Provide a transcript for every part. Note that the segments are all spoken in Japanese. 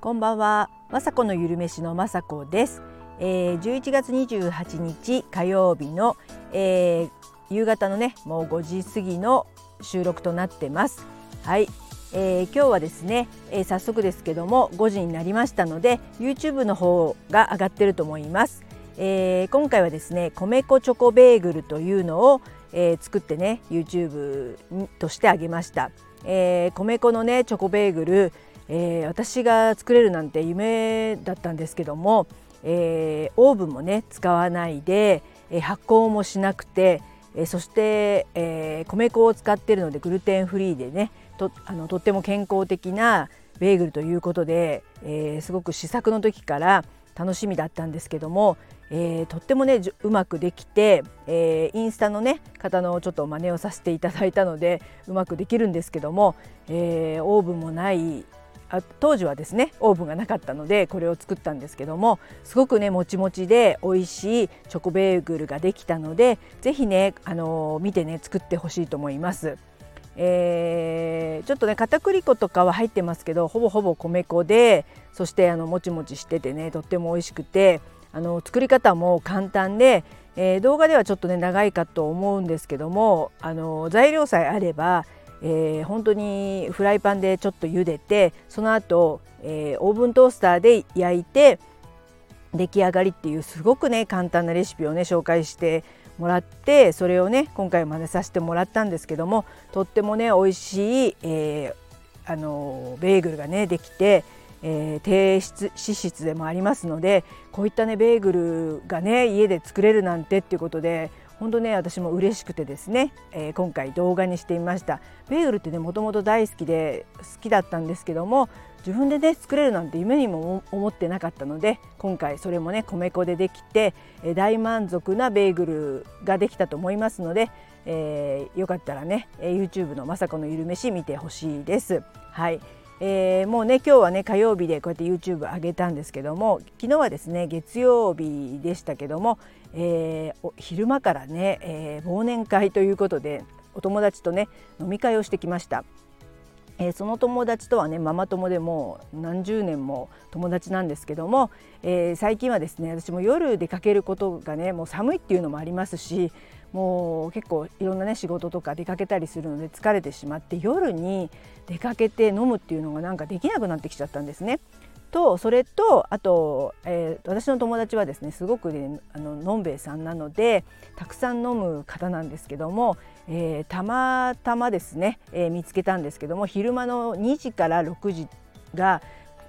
こんばんは、まさこのゆるめしのまさこです。えー、11月28日火曜日の、えー、夕方のねもう5時過ぎの収録となってます。はい、えー、今日はですね、えー、早速ですけども5時になりましたので YouTube の方が上がってると思います。えー、今回はですね米粉チョコベーグルというのを、えー、作ってね YouTube としてあげました。えー、米粉のねチョコベーグルえー、私が作れるなんて夢だったんですけども、えー、オーブンもね使わないで、えー、発酵もしなくて、えー、そして、えー、米粉を使っているのでグルテンフリーでねとあのとっても健康的なベーグルということで、えー、すごく試作の時から楽しみだったんですけども、えー、とってもねうまくできて、えー、インスタのね方のちょっと真似をさせていただいたのでうまくできるんですけども、えー、オーブンもないあ当時はですねオーブンがなかったのでこれを作ったんですけどもすごくねもちもちで美味しいチョコベーグルができたので是非ねあの見てね作ってほしいと思います。えー、ちょっとね片栗粉とかは入ってますけどほぼほぼ米粉でそしてあのもちもちしててねとっても美味しくてあの作り方も簡単で、えー、動画ではちょっとね長いかと思うんですけどもあの材料さえあればえー、本当にフライパンでちょっと茹でてその後、えー、オーブントースターで焼いて出来上がりっていうすごくね簡単なレシピをね紹介してもらってそれをね今回真似させてもらったんですけどもとってもね美味しい、えー、あのベーグルがねできて、えー、低質脂質でもありますのでこういったねベーグルがね家で作れるなんてっていうことで本当ね私も嬉しくてですね、えー、今回動画にしてみましたベーグルってねもともと大好きで好きだったんですけども自分でね作れるなんて夢にも思ってなかったので今回それもね米粉でできて、えー、大満足なベーグルができたと思いますので、えー、よかったらね YouTube の「まさこのゆるめし」見てほしいです。はいえー、もうね今日はね火曜日でこうやって YouTube 上げたんですけども昨日はですね月曜日でしたけども、えー、昼間からね、えー、忘年会ということでお友達とね飲み会をしてきました。えー、その友達とはねママ友でも何十年も友達なんですけども、えー、最近はですね私も夜出かけることがねもう寒いっていうのもありますしもう結構いろんなね仕事とか出かけたりするので疲れてしまって夜に出かけて飲むっていうのがなんかできなくなってきちゃったんですね。とそれとあと、えー、私の友達はですねすごくねあののんべえさんなのでたくさん飲む方なんですけども、えー、たまたまですね、えー、見つけたんですけども昼間の2時から6時が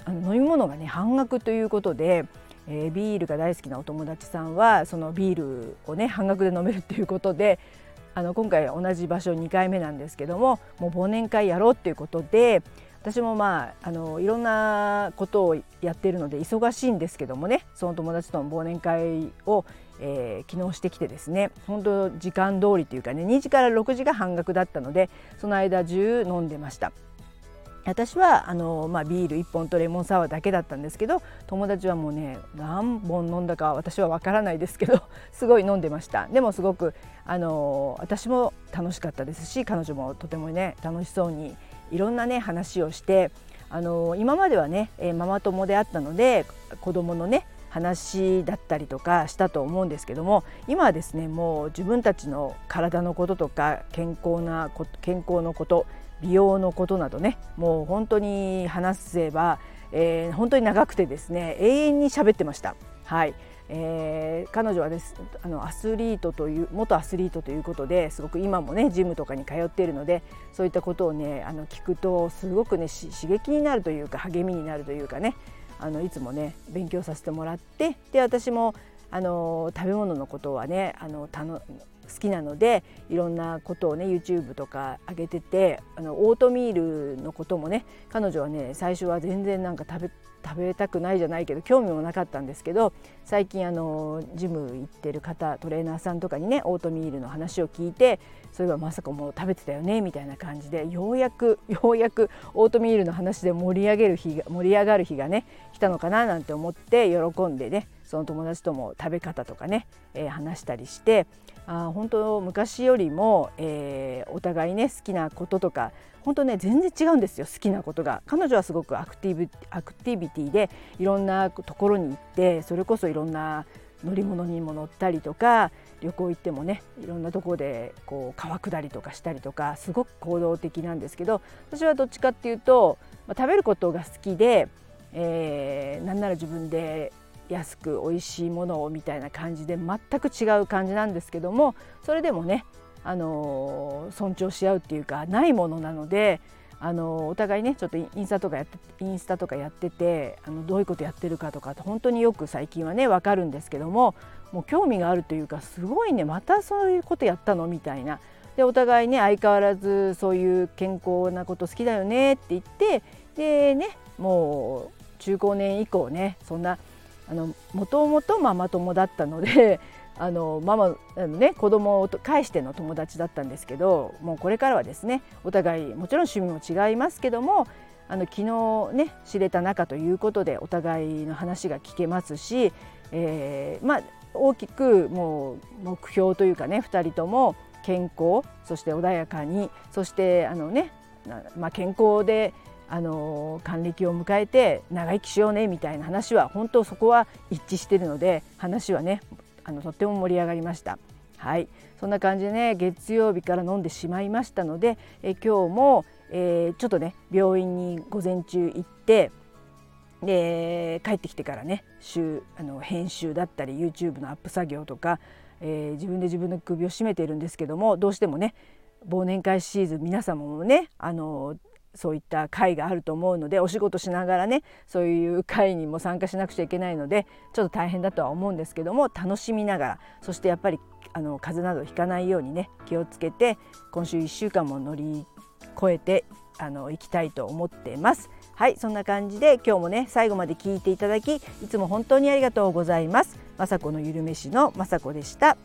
あの飲み物がね半額ということで。えー、ビールが大好きなお友達さんはそのビールをね半額で飲めるっていうことであの今回同じ場所2回目なんですけどももう忘年会やろうっていうことで私もまああのいろんなことをやっているので忙しいんですけどもねその友達との忘年会を、えー、昨日してきてですね本当時間通りというかね2時から6時が半額だったのでその間中飲んでました。私はあの、まあ、ビール1本とレモンサワーだけだったんですけど友達はもうね何本飲んだか私は分からないですけど すごい飲んでましたでもすごくあの私も楽しかったですし彼女もとてもね楽しそうにいろんなね話をしてあの今まではね、えママ友であったので子供のね話だったりとかしたと思うんですけども今はですねもう自分たちの体のこととか健康な健康のこと美容のことなどねもう本当に話せば、えー、本当に長くてですね永遠に喋ってました。はいえー、彼女はですあのアスリートという元アスリートということですごく今もねジムとかに通っているのでそういったことをねあの聞くとすごくね刺激になるというか励みになるというかねあのいつもね勉強させてもらってで私もあの食べ物のことはねあのたの好きなのでいろんなことをね YouTube とか上げててあのオートミールのこともね彼女はね最初は全然なんか食べ食べたくないじゃないけど興味もなかったんですけど最近あのジム行ってる方トレーナーさんとかにねオートミールの話を聞いてそういえばまさかもう食べてたよねみたいな感じでようやくようやくオートミールの話で盛り上げる日が盛り上がる日がね来たのかななんて思って喜んでねその友達とも食べ方とかね、えー、話したりしてあ本当昔よりも、えー、お互いね好きなこととか本当ね全然違うんですよ好きなことが。彼女はすごくアクティブアクティビティでいろんなところに行ってそれこそいろんな乗り物にも乗ったりとか旅行行ってもねいろんなとこでこう川下りとかしたりとかすごく行動的なんですけど私はどっちかっていうと、まあ、食べることが好きで、えー、なんなら自分で安く美味しいものをみたいな感じで全く違う感じなんですけどもそれでもね、あのー、尊重し合うっていうかないものなのであのお互いねちょっとインスタとかやってインスタとかやっててあのどういうことやってるかとかって本当によく最近はね分かるんですけどももう興味があるというかすごいねまたそういうことやったのみたいな。でお互いね相変わらずそういう健康なこと好きだよねって言ってでねもう中高年以降ねそんなもともとママ友だったのであのママあの、ね、子供を介しての友達だったんですけどもうこれからはですねお互いもちろん趣味も違いますけどもあの昨日ね知れた仲ということでお互いの話が聞けますし、えー、まあ大きくもう目標というかね2人とも健康そして穏やかにそしてあのね、まあ、健康であの還暦を迎えて長生きしようねみたいな話は本当そこは一致してるので話はねあのとっても盛り上がりました。はいそんな感じでね月曜日から飲んでしまいましたのでえ今日も、えー、ちょっとね病院に午前中行ってで帰ってきてからね週あの編集だったり YouTube のアップ作業とか、えー、自分で自分の首を絞めているんですけどもどうしてもね忘年会シーズン皆様もねあのそういった会があると思うのでお仕事しながらねそういう会にも参加しなくちゃいけないのでちょっと大変だとは思うんですけども楽しみながらそしてやっぱりあの風邪などひかないようにね気をつけて今週1週間も乗り越えてあの行きたいと思ってます。はいそんな感じで今日もね最後まで聞いていただきいつも本当にありがとうございます。雅子のゆるめしの雅子でした。